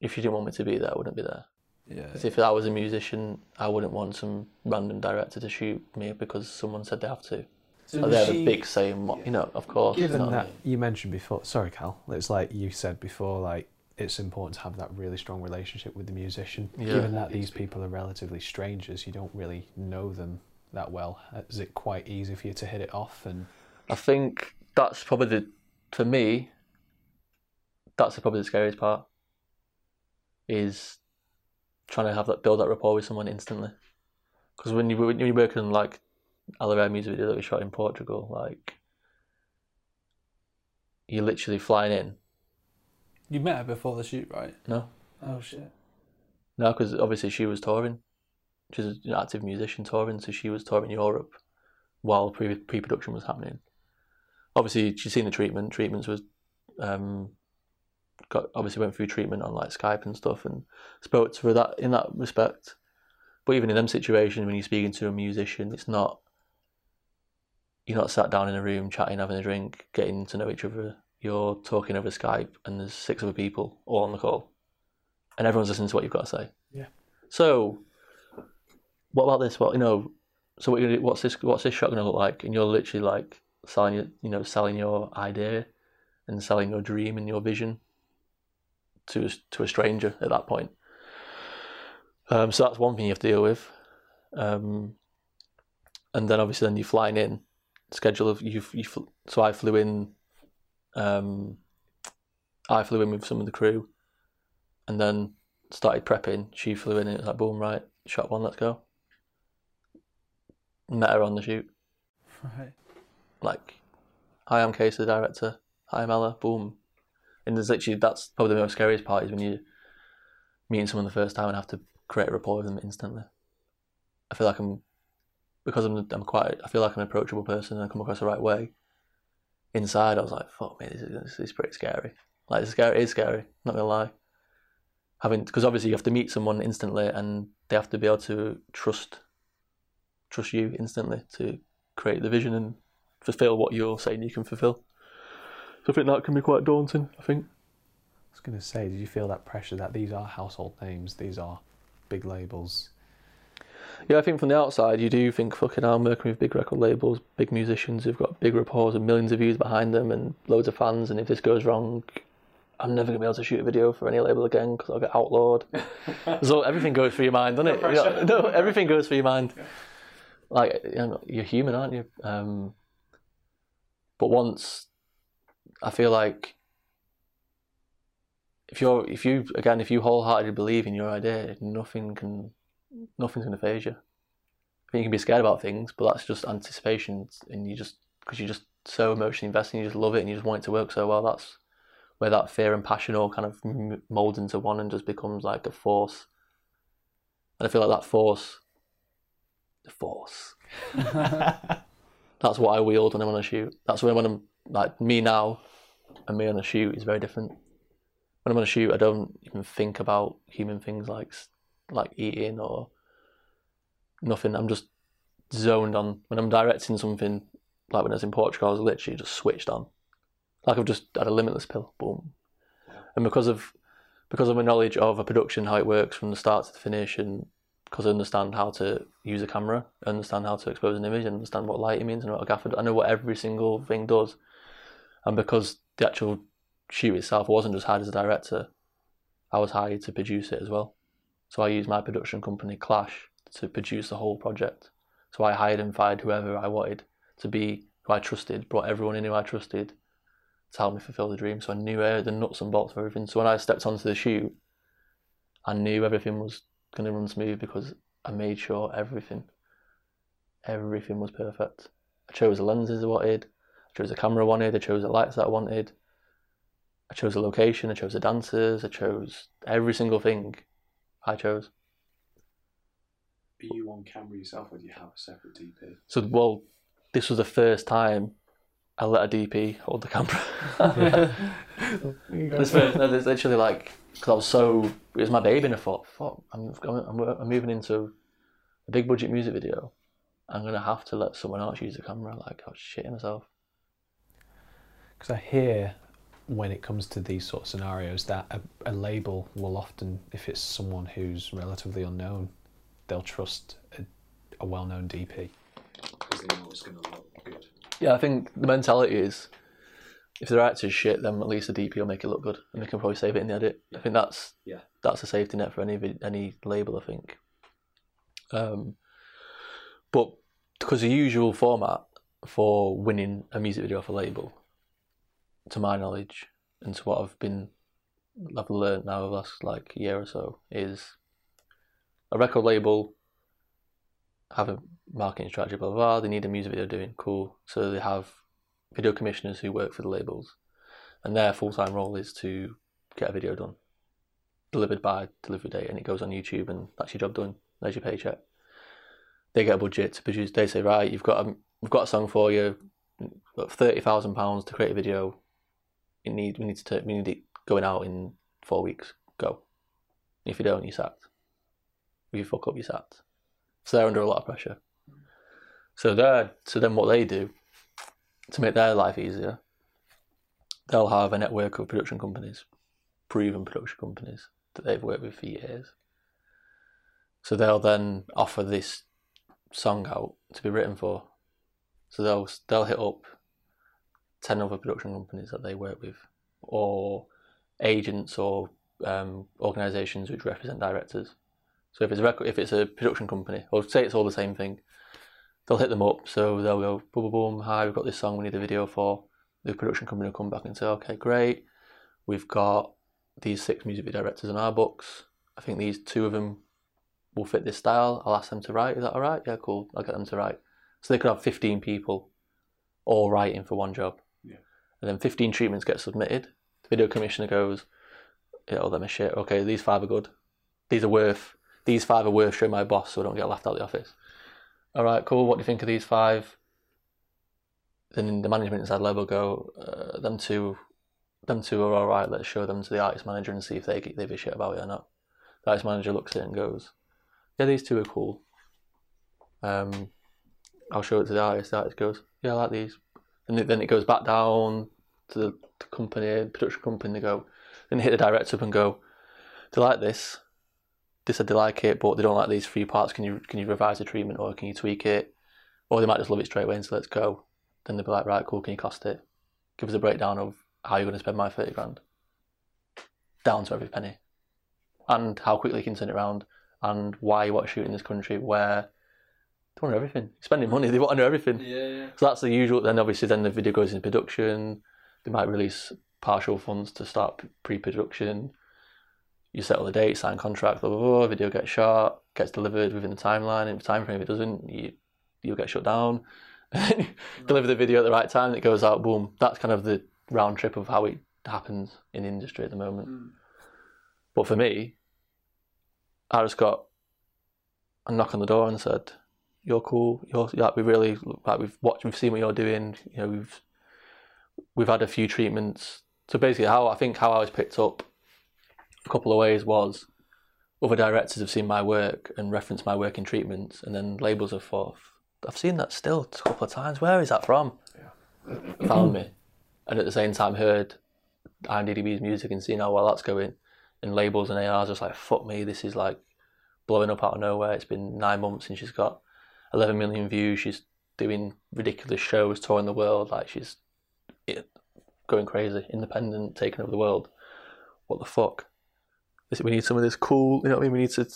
if you didn't want me to be there, I wouldn't be there. Yeah. 'Cause if I was a musician, I wouldn't want some random director to shoot me because someone said they have to. So oh, So they have she- a big what, you know, of course. you Given know what I that mean? you mentioned before, sorry, Cal, it's like you said before, like it's important to have that really strong relationship with the musician. Yeah. Given that these people are relatively strangers, you don't really know them that well. Is it quite easy for you to hit it off? And I think that's probably the, for me, that's probably the scariest part. Is trying to have that build that rapport with someone instantly. Because when you when you're working like Ella Eyre music video that we shot in Portugal, like you're literally flying in. You met her before the shoot, right? No, Oh shit. no, because obviously she was touring. She's an active musician touring, so she was touring Europe while pre pre production was happening. Obviously, she's seen the treatment. Treatments was um, got obviously went through treatment on like Skype and stuff, and spoke to her that in that respect. But even in them situations, when you're speaking to a musician, it's not you're not sat down in a room chatting, having a drink, getting to know each other. You're talking over Skype, and there's six other people all on the call, and everyone's listening to what you've got to say. Yeah. So, what about this? Well, you know? So what do, what's this? What's this shot going to look like? And you're literally like selling, your- you know, selling your idea and selling your dream and your vision to a, to a stranger at that point. Um, so that's one thing you have to deal with. Um, and then obviously then you're flying in. Schedule of you. you fl- so I flew in. Um, I flew in with some of the crew, and then started prepping. She flew in. And it was like boom, right, shot one, let's go. Met her on the shoot. Right. Like, hi, I'm KC, the director. Hi, I'm Ella. Boom. And there's literally that's probably the most scariest part is when you're meeting someone the first time and have to create a rapport with them instantly. I feel like I'm because I'm I'm quite I feel like I'm an approachable person and I come across the right way. Inside, I was like, "Fuck me, this is, this is pretty scary." Like, it's scary. It is scary. Not gonna lie. Having because obviously you have to meet someone instantly and they have to be able to trust trust you instantly to create the vision and fulfill what you're saying you can fulfill. So I think that can be quite daunting. I think. I was going to say, did you feel that pressure that these are household names, these are big labels? Yeah, I think from the outside, you do think fucking I'm working with big record labels, big musicians who've got big rapports and millions of views behind them and loads of fans. And if this goes wrong, I'm never gonna be able to shoot a video for any label again because I'll get outlawed. so everything goes through your mind, doesn't it? You know, no, everything goes through your mind. Like you know, you're human, aren't you? Um, but once, I feel like if you're if you again if you wholeheartedly believe in your idea, nothing can nothing's going to phase you. I think you can be scared about things, but that's just anticipation, and you just because you're just so emotionally invested, and you just love it, and you just want it to work so well. That's where that fear and passion all kind of m- molds into one and just becomes like a force. And I feel like that force, the force. that's what I wield when I'm on a shoot. That's when when I'm like me now, and me on a shoot is very different. When I'm on a shoot, I don't even think about human things like like eating or nothing. I'm just zoned on. When I'm directing something, like when I was in Portugal, I was literally just switched on. Like I've just had a limitless pill, boom. And because of because of my knowledge of a production, how it works from the start to the finish, and because I understand how to use a camera, I understand how to expose an image, and understand what lighting means and what a gaffer. I know what every single thing does. And because the actual shoot itself wasn't just hired as a director, I was hired to produce it as well. So I used my production company Clash to produce the whole project. So I hired and fired whoever I wanted to be who I trusted, brought everyone in who I trusted to help me fulfill the dream. So I knew uh, the nuts and bolts of everything. So when I stepped onto the shoot, I knew everything was going to run smooth because I made sure everything, everything was perfect. I chose the lenses I wanted, I chose the camera I wanted, I chose the lights that I wanted, I chose the location, I chose the dancers, I chose every single thing I chose. Are you on camera yourself or do you have a separate DP? So, well, this was the first time I let a DP hold the camera. This first, no, there's literally like, because I was so, it was my baby, and I thought, fuck, I'm, going, I'm, I'm moving into a big budget music video. I'm going to have to let someone else use the camera. Like, I was shitting myself. Because I hear when it comes to these sort of scenarios that a, a label will often, if it's someone who's relatively unknown, they'll trust a, a well-known DP. Because they know it's going to look good. Yeah, I think the mentality is if the director's shit, then at least the DP will make it look good, and they can probably save it in the edit. I think that's Yeah. that's a safety net for any any label. I think. Um, but because the usual format for winning a music video for a label, to my knowledge, and to what I've been, I've learned now the last like year or so, is a record label have a marketing strategy, blah, blah, blah. They need a music video doing, cool. So they have video commissioners who work for the labels, and their full time role is to get a video done, delivered by delivery date, and it goes on YouTube, and that's your job done. There's your paycheck. They get a budget to produce. They say, right, you've got a, we've got a song for you, thirty thousand pounds to create a video. You need we need to we need it going out in four weeks. Go. If you don't, you're sacked. If you fuck up, you're sacked. So they're under a lot of pressure. So they're so then what they do to make their life easier, they'll have a network of production companies, proven production companies that they've worked with for years. So they'll then offer this song out to be written for. So they'll they'll hit up ten other production companies that they work with, or agents or um, organisations which represent directors. So if it's a record, if it's a production company, or say it's all the same thing, they'll hit them up. So they'll go boom, boom, boom. Hi, we've got this song we need a video for. The production company will come back and say, okay, great. We've got these six music video directors in our books. I think these two of them will fit this style. I'll ask them to write. Is that all right? Yeah, cool. I'll get them to write. So they could have 15 people all writing for one job. And then 15 treatments get submitted. The video commissioner goes, yeah, all them are shit. Okay, these five are good. These are worth, these five are worth showing my boss so I don't get laughed out of the office. All right, cool. What do you think of these five? Then the management inside level go, uh, them two, them two are all right. Let's show them to the artist manager and see if they give a shit about it or not. The artist manager looks at it and goes, yeah, these two are cool. Um, I'll show it to the artist. The artist goes, yeah, I like these. And then it goes back down to the, the company, production company. They go, then hit the director up and go, they like this. They said they like it, but they don't like these three parts. Can you can you revise the treatment or can you tweak it? Or they might just love it straight away and say, let's go. Then they'll be like, right, cool, can you cost it? Give us a breakdown of how you're going to spend my 30 grand. Down to every penny. And how quickly you can turn it around and why you want to shoot in this country where they want to know everything. Spending money, they want to know everything. Yeah, yeah. So that's the usual. Then obviously, then the video goes into production. They might release partial funds to start pre-production. You settle the date, sign contract, blah blah blah. Video gets shot, gets delivered within the timeline. In the time frame, if it doesn't, you you'll get shut down. Deliver the video at the right time, it goes out. Boom. That's kind of the round trip of how it happens in the industry at the moment. Mm. But for me, I just got a knock on the door and said, "You're cool. You're like we really like we've watched, we've seen what you're doing. You know, we've we've had a few treatments. So basically, how I think how I was picked up a couple of ways was other directors have seen my work and referenced my work in treatments, and then labels have thought, I've seen that still a couple of times. Where is that from? Found me, and at the same time heard IAMDDB's music and seen how well that's going and labels and ARs just like fuck me this is like blowing up out of nowhere it's been nine months and she's got 11 million views she's doing ridiculous shows touring the world like she's it, going crazy independent taking over the world. What the fuck? We need some of this cool you know what I mean? We need to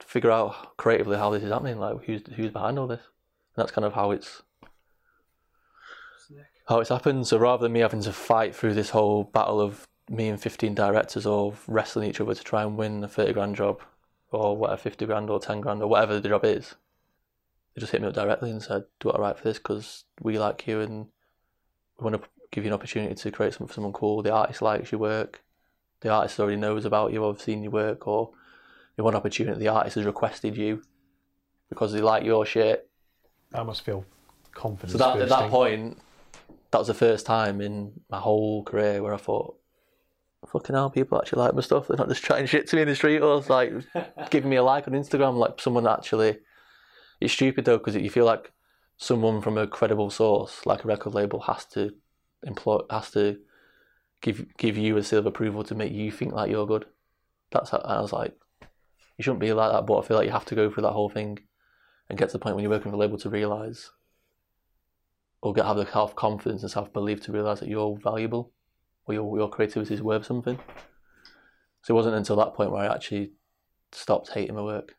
figure out creatively how this is happening like who's who's behind all this. And that's kind of how it's how it's happened. So rather than me having to fight through this whole battle of me and 15 directors all wrestling each other to try and win a 30 grand job or whatever, 50 grand or 10 grand or whatever the job is, they just hit me up directly and said, Do what I write for this? Because we like you and we want to give you an opportunity to create something for someone cool. The artist likes your work, the artist already knows about you or have seen your work, or you want an opportunity, the artist has requested you because they like your shit That must feel confidence. so that, at that point, that was the first time in my whole career where I thought, fucking hell, people actually like my stuff. They're not just chatting shit to me in the street or like giving me a like on Instagram. Like someone actually, it's stupid though because you feel like someone from a credible source, like a record label, has to employ, has to give give you a seal of approval to make you think like you're good. That's how, I was like, you shouldn't be like that, but I feel like you have to go through that whole thing and get to the point when you're working for a label to realise or get have the self confidence and self belief to realise that you're valuable or your your creativity is worth something. So it wasn't until that point where I actually stopped hating my work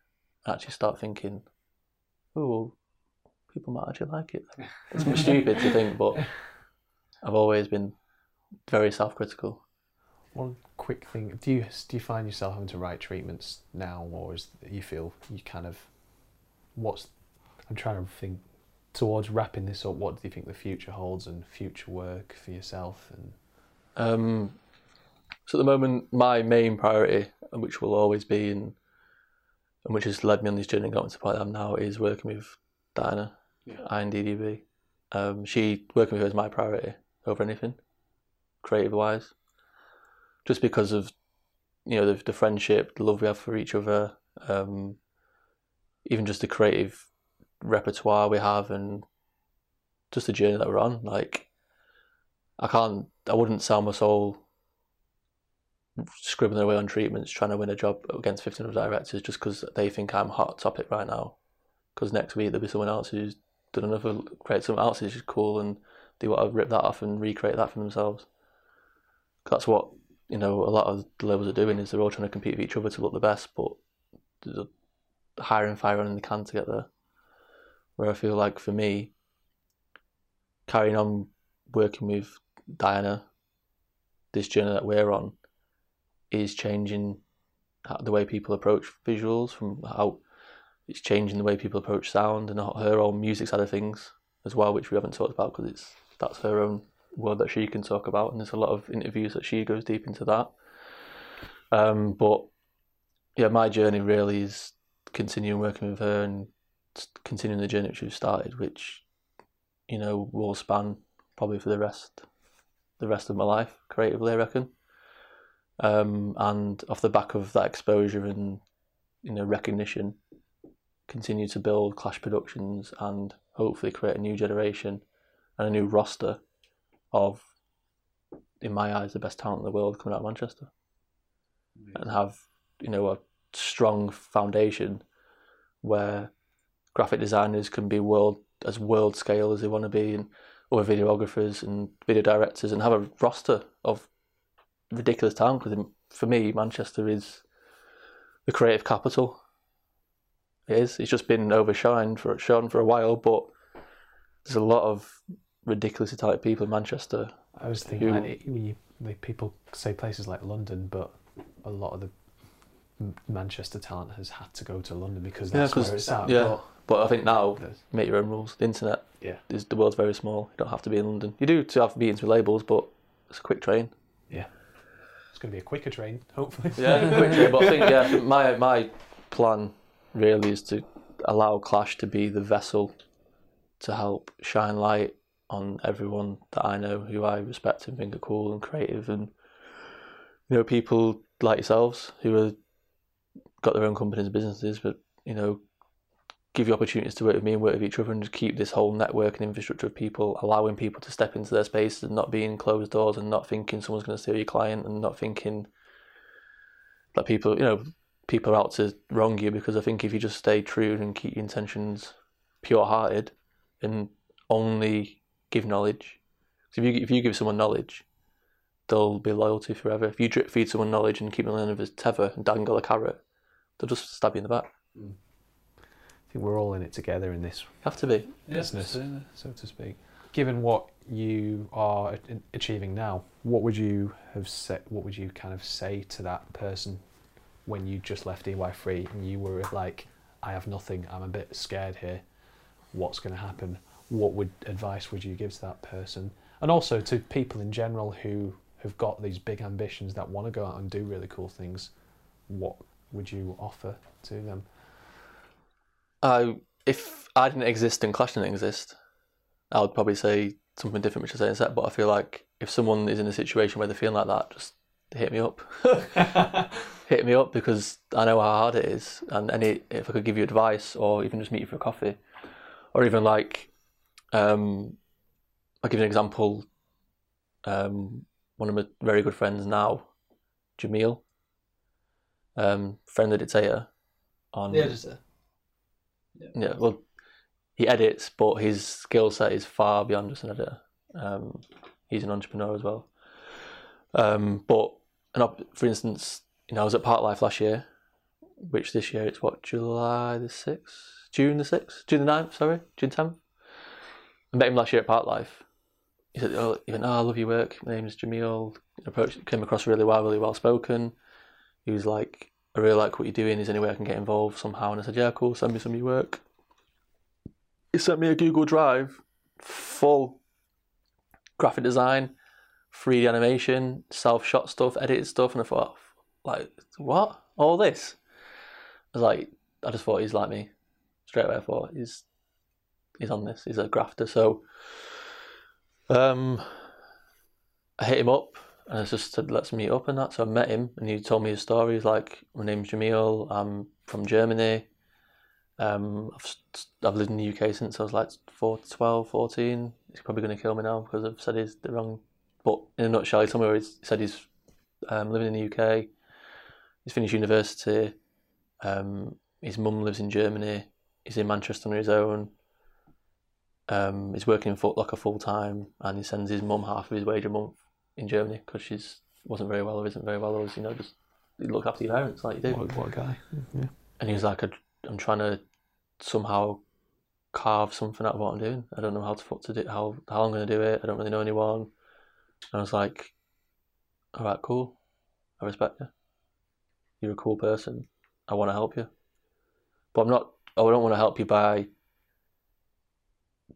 and actually start thinking, oh, people might actually like it. It's stupid to think, but I've always been very self critical. One quick thing: do you do you find yourself having to write treatments now, or is you feel you kind of what's? I'm trying to think towards wrapping this up. What do you think the future holds and future work for yourself? And Um, so at the moment, my main priority, and which will always be, and, and which has led me on this journey going to point I am now, is working with Diana, Yeah. IAMDDB. Um, she working with her is my priority over anything, creative wise, just because of you know the, the friendship, the love we have for each other. Um, even just the creative repertoire we have and just the journey that we're on. Like, I can't, I wouldn't sell my soul scribbling away on treatments, trying to win a job against 15 other directors just because they think I'm hot topic right now. Because next week there'll be someone else who's done another, create something else which is cool and they want to rip that off and recreate that for themselves. That's what, you know, a lot of the labels are doing is they're all trying to compete with each other to look the best, but there's a hiring fire on in the can to get there. Where I feel like for me, carrying on working with Diana, this journey that we're on, is changing the way people approach visuals, from how it's changing the way people approach sound and her own music side of things as well, which we haven't talked about because it's that's her own world that she can talk about, and there's a lot of interviews that she goes deep into that. Um, but yeah, my journey really is continuing working with her and continuing the journey which we've started, which you know will span probably for the rest the rest of my life creatively, I reckon. Um, and off the back of that exposure and you know recognition, continue to build Clash Productions and hopefully create a new generation and a new roster of, in my eyes, the best talent in the world coming out of Manchester, and have you know a strong foundation where graphic designers can be world as world scale as they want to be, and other videographers and video directors, and have a roster of ridiculous talent. Because for me, Manchester is the creative capital. It is. It's just been overshined for shown for a while, but there's a lot of ridiculously talented people in Manchester. I was thinking, Who- like, you, like, people say places like London, but a lot of the Manchester talent has had to go to London because Yeah, where it's at. yeah. But I think now, make your own rules. The internet yeah, is the world's very small. You don't have to be in London. You do to have meetings with labels, but it's a quick train. Yeah, it's going to be a quicker train, hopefully. Yeah, quick train. But I think yeah, I think my my plan really is to allow Clash to be the vessel to help shine light on everyone that I know who I respect and think are cool and creative and you know people like yourselves who are got their own companies and businesses but you know give you opportunities to work with me and work with each other and just keep this whole network and infrastructure of people allowing people to step into their spaces and not being closed doors and not thinking someone's going to steal your client and not thinking that people you know people are out to wrong you. Because I think if you just stay true and keep your intentions pure hearted and only give knowledge. So if you if you give someone knowledge, they'll be loyal to you forever. If you drip feed someone knowledge and keep them in a tether and dangle a carrot, they'll just stab you in the back. Hmm. I think we're all in it together in this, Have to be. Business. so to speak. Given what you are achieving now, what would you have said? What would you kind of say to that person when you just left EY3 and you were like, "I have nothing. I'm a bit scared here. What's going to happen?" What would advice would you give to that person? And also to people in general who have got these big ambitions that want to go out and do really cool things. What would you offer to them? I if I didn't exist and Clash didn't exist, I would probably say something different, which I say in set. But I feel like if someone is in a situation where they're feeling like that, just hit me up. hit me up because I know how hard it is, and any if I could give you advice or even just meet you for a coffee, or even like, um, I'll give you an example. Um, one of my very good friends now, Jamil, um, friend of the dictator, on Yeah, just a, yeah, well, he edits, but his skill set is far beyond just an editor. Um, he's an entrepreneur as well. Um, but an op- for instance, you know, I was at Parklife last year, which this year it's what July the sixth, June the sixth, June the 9th, sorry, June tenth. I met him last year at Parklife. He said, "Oh, he went, oh, I love your work. My name is Jamil." Approached, came across really well, really well spoken. He was like, I really like what you're doing. Is there any way I can get involved somehow? And I said, Yeah, cool. Send me some of your work. He sent me a Google Drive, full graphic design, 3D animation, self shot stuff, edited stuff, and I thought, like, what? All this? I was like, I just thought he's like me. Straight away, I thought he's he's on this. He's a grafter. So, um, I hit him up and I just said, let's meet up and that. So I met him and he told me his story. He's like, my name's Jamil. I'm from Germany. Um, I've, I've lived in the UK since I was like 4, 12, 14. He's probably going to kill me now because I've said he's the wrong. But in a nutshell, he told me where he said he's um, living in the UK. He's finished university. Um, his mum lives in Germany. He's in Manchester on his own. Um, he's working in Foot Locker full time, and he sends his mum half of his wage a month in Germany because she's wasn't very well or isn't very well or is, you know just look after your parents like you do. What, what a guy. Yeah. And he was like, "I- I'm trying to somehow carve something out of what I'm doing. I don't know how to fuck to do how how I'm going to do it. I don't really know anyone." And I was like, "All right, cool. I respect you. You're a cool person. I want to help you, but I'm not. I don't want to help you by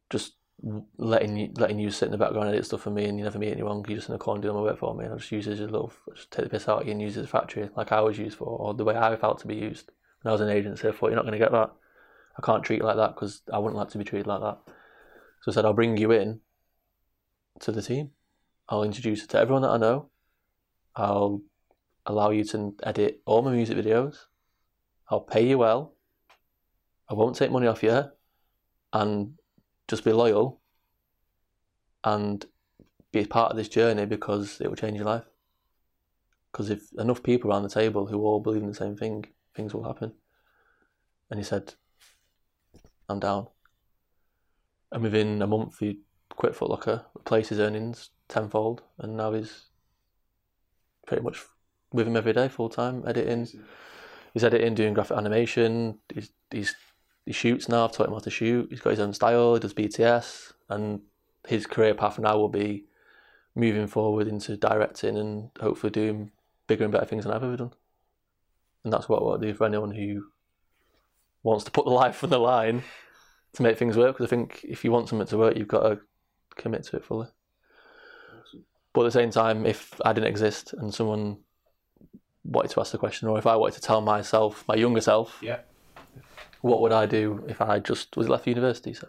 just letting you letting you sit in the background and edit stuff for me, and you never meet anyone. You're just in the corner doing my work for me, and I just use it as a little, just take the piss out of you and use it as a factory, like I was used for, or the way I felt to be used when I was an agency. I thought you're not going to get that. I can't treat you like that because I wouldn't like to be treated like that. So I said I'll bring you in to the team. I'll introduce you to everyone that I know. I'll allow you to edit all my music videos. I'll pay you well. I won't take money off you, and just be loyal and be a part of this journey because it will change your life. Because if enough people around the table who all believe in the same thing, things will happen. And he said, I'm down. And within a month, he quit Foot Locker, replaced his earnings tenfold, and now he's pretty much with him every day, full time, editing. He's editing, doing graphic animation. He's, he's he shoots now. I've taught him how to shoot. He's got his own style. He does BTS, and his career path now will be moving forward into directing and hopefully doing bigger and better things than I've ever done. And that's what I want to do for anyone who wants to put the life on the line to make things work. Because I think if you want something to work, you've got to commit to it fully. But at the same time, if I didn't exist and someone wanted to ask the question, or if I wanted to tell myself, my younger self, Yeah. What would I do if I just was left for university? So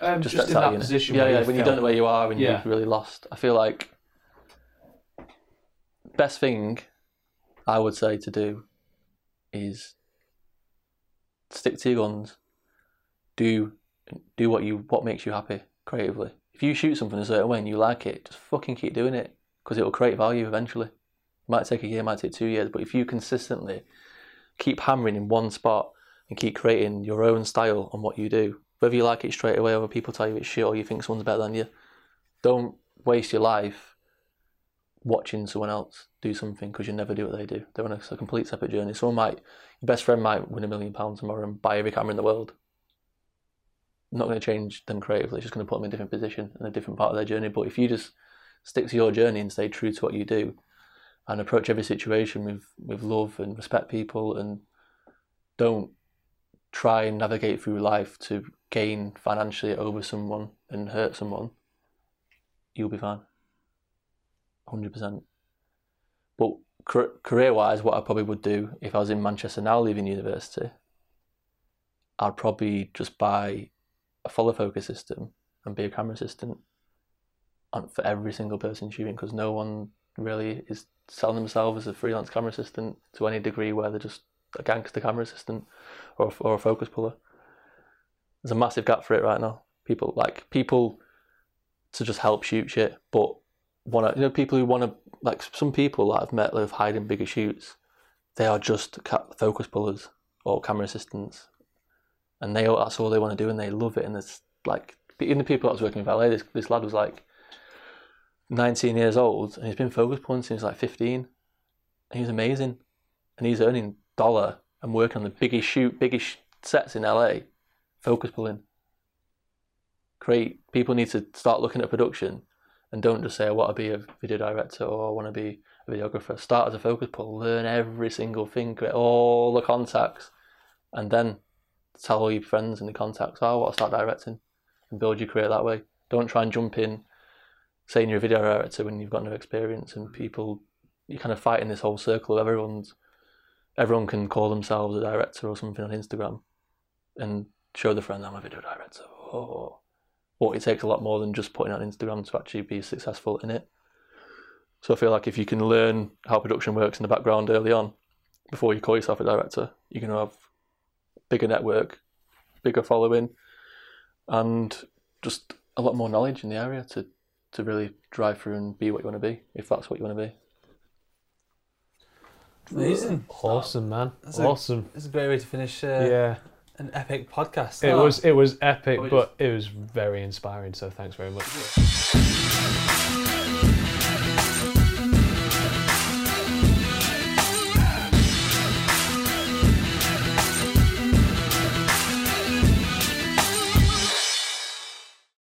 Um, just, just, in that position Yeah, yeah. you when you don't know where you are, and Yeah. you're really lost, I feel like best thing I would say to do is stick to your guns. Do do what you what makes you happy creatively. If you shoot something a certain way and you like it, just fucking keep doing it because it will create value eventually. It might take a year, might take two years, but if you consistently keep hammering in one spot and keep creating your own style on what you do, whether you like it straight away or people tell you it's shit or you think someone's better than you, don't waste your life watching someone else do something because you never do what they do. They're on a, a complete separate journey. Someone might, your best friend might win a million pounds tomorrow and buy every camera in the world. I'm Not going to change them creatively. It's just going to put them in a different position and a different part of their journey. But if you just stick to your journey and stay true to what you do, and approach every situation with with love and respect people, and don't try and navigate through life to gain financially over someone and hurt someone, you'll be fine. Hundred percent. But career wise, what I probably would do if I was in Manchester now, leaving university, I'd probably just buy a follow focus system and be a camera assistant on, for every single person shooting because no one really is selling themselves as a freelance camera assistant to any degree where they're just a gangster camera assistant or, or a focus puller. There's a massive gap for it right now. People like people to just help shoot shit, but want to you know people who want to like some people that I've met that have hired bigger shoots, they are just focus pullers or camera assistants, and they that's all they want to do and they love it. And it's like even the people I was working with LA, this this lad was like 19 years old and he's been focus pulling since like 15. And he's amazing, and he's earning dollar and working on the biggest shoot, biggest sets in LA, focus pulling. Create People need to start looking at production and don't just say I want to be a video director or I want to be a videographer. Start as a focus pull, learn every single thing, create all the contacts, and then tell all your friends and the contacts, oh, I want to start directing and build your career that way. Don't try and jump in saying you're a video director when you've got no experience and people you're kind of fighting this whole circle of everyone's everyone can call themselves a director or something on Instagram and show the friend I'm a video director. Oh. But it takes a lot more than just putting on Instagram to actually be successful in it. So I feel like if you can learn how production works in the background early on, before you call yourself a director, you're going to have bigger network bigger following, and just a lot more knowledge in the area to to really drive through and be what you want to be, if that's what you want to be. Amazing. Awesome, man. That's a- awesome. It's a great way to finish uh, yeah, an epic podcast. it Oh. was it was epic, Oh, but it was very inspiring. So thanks very much.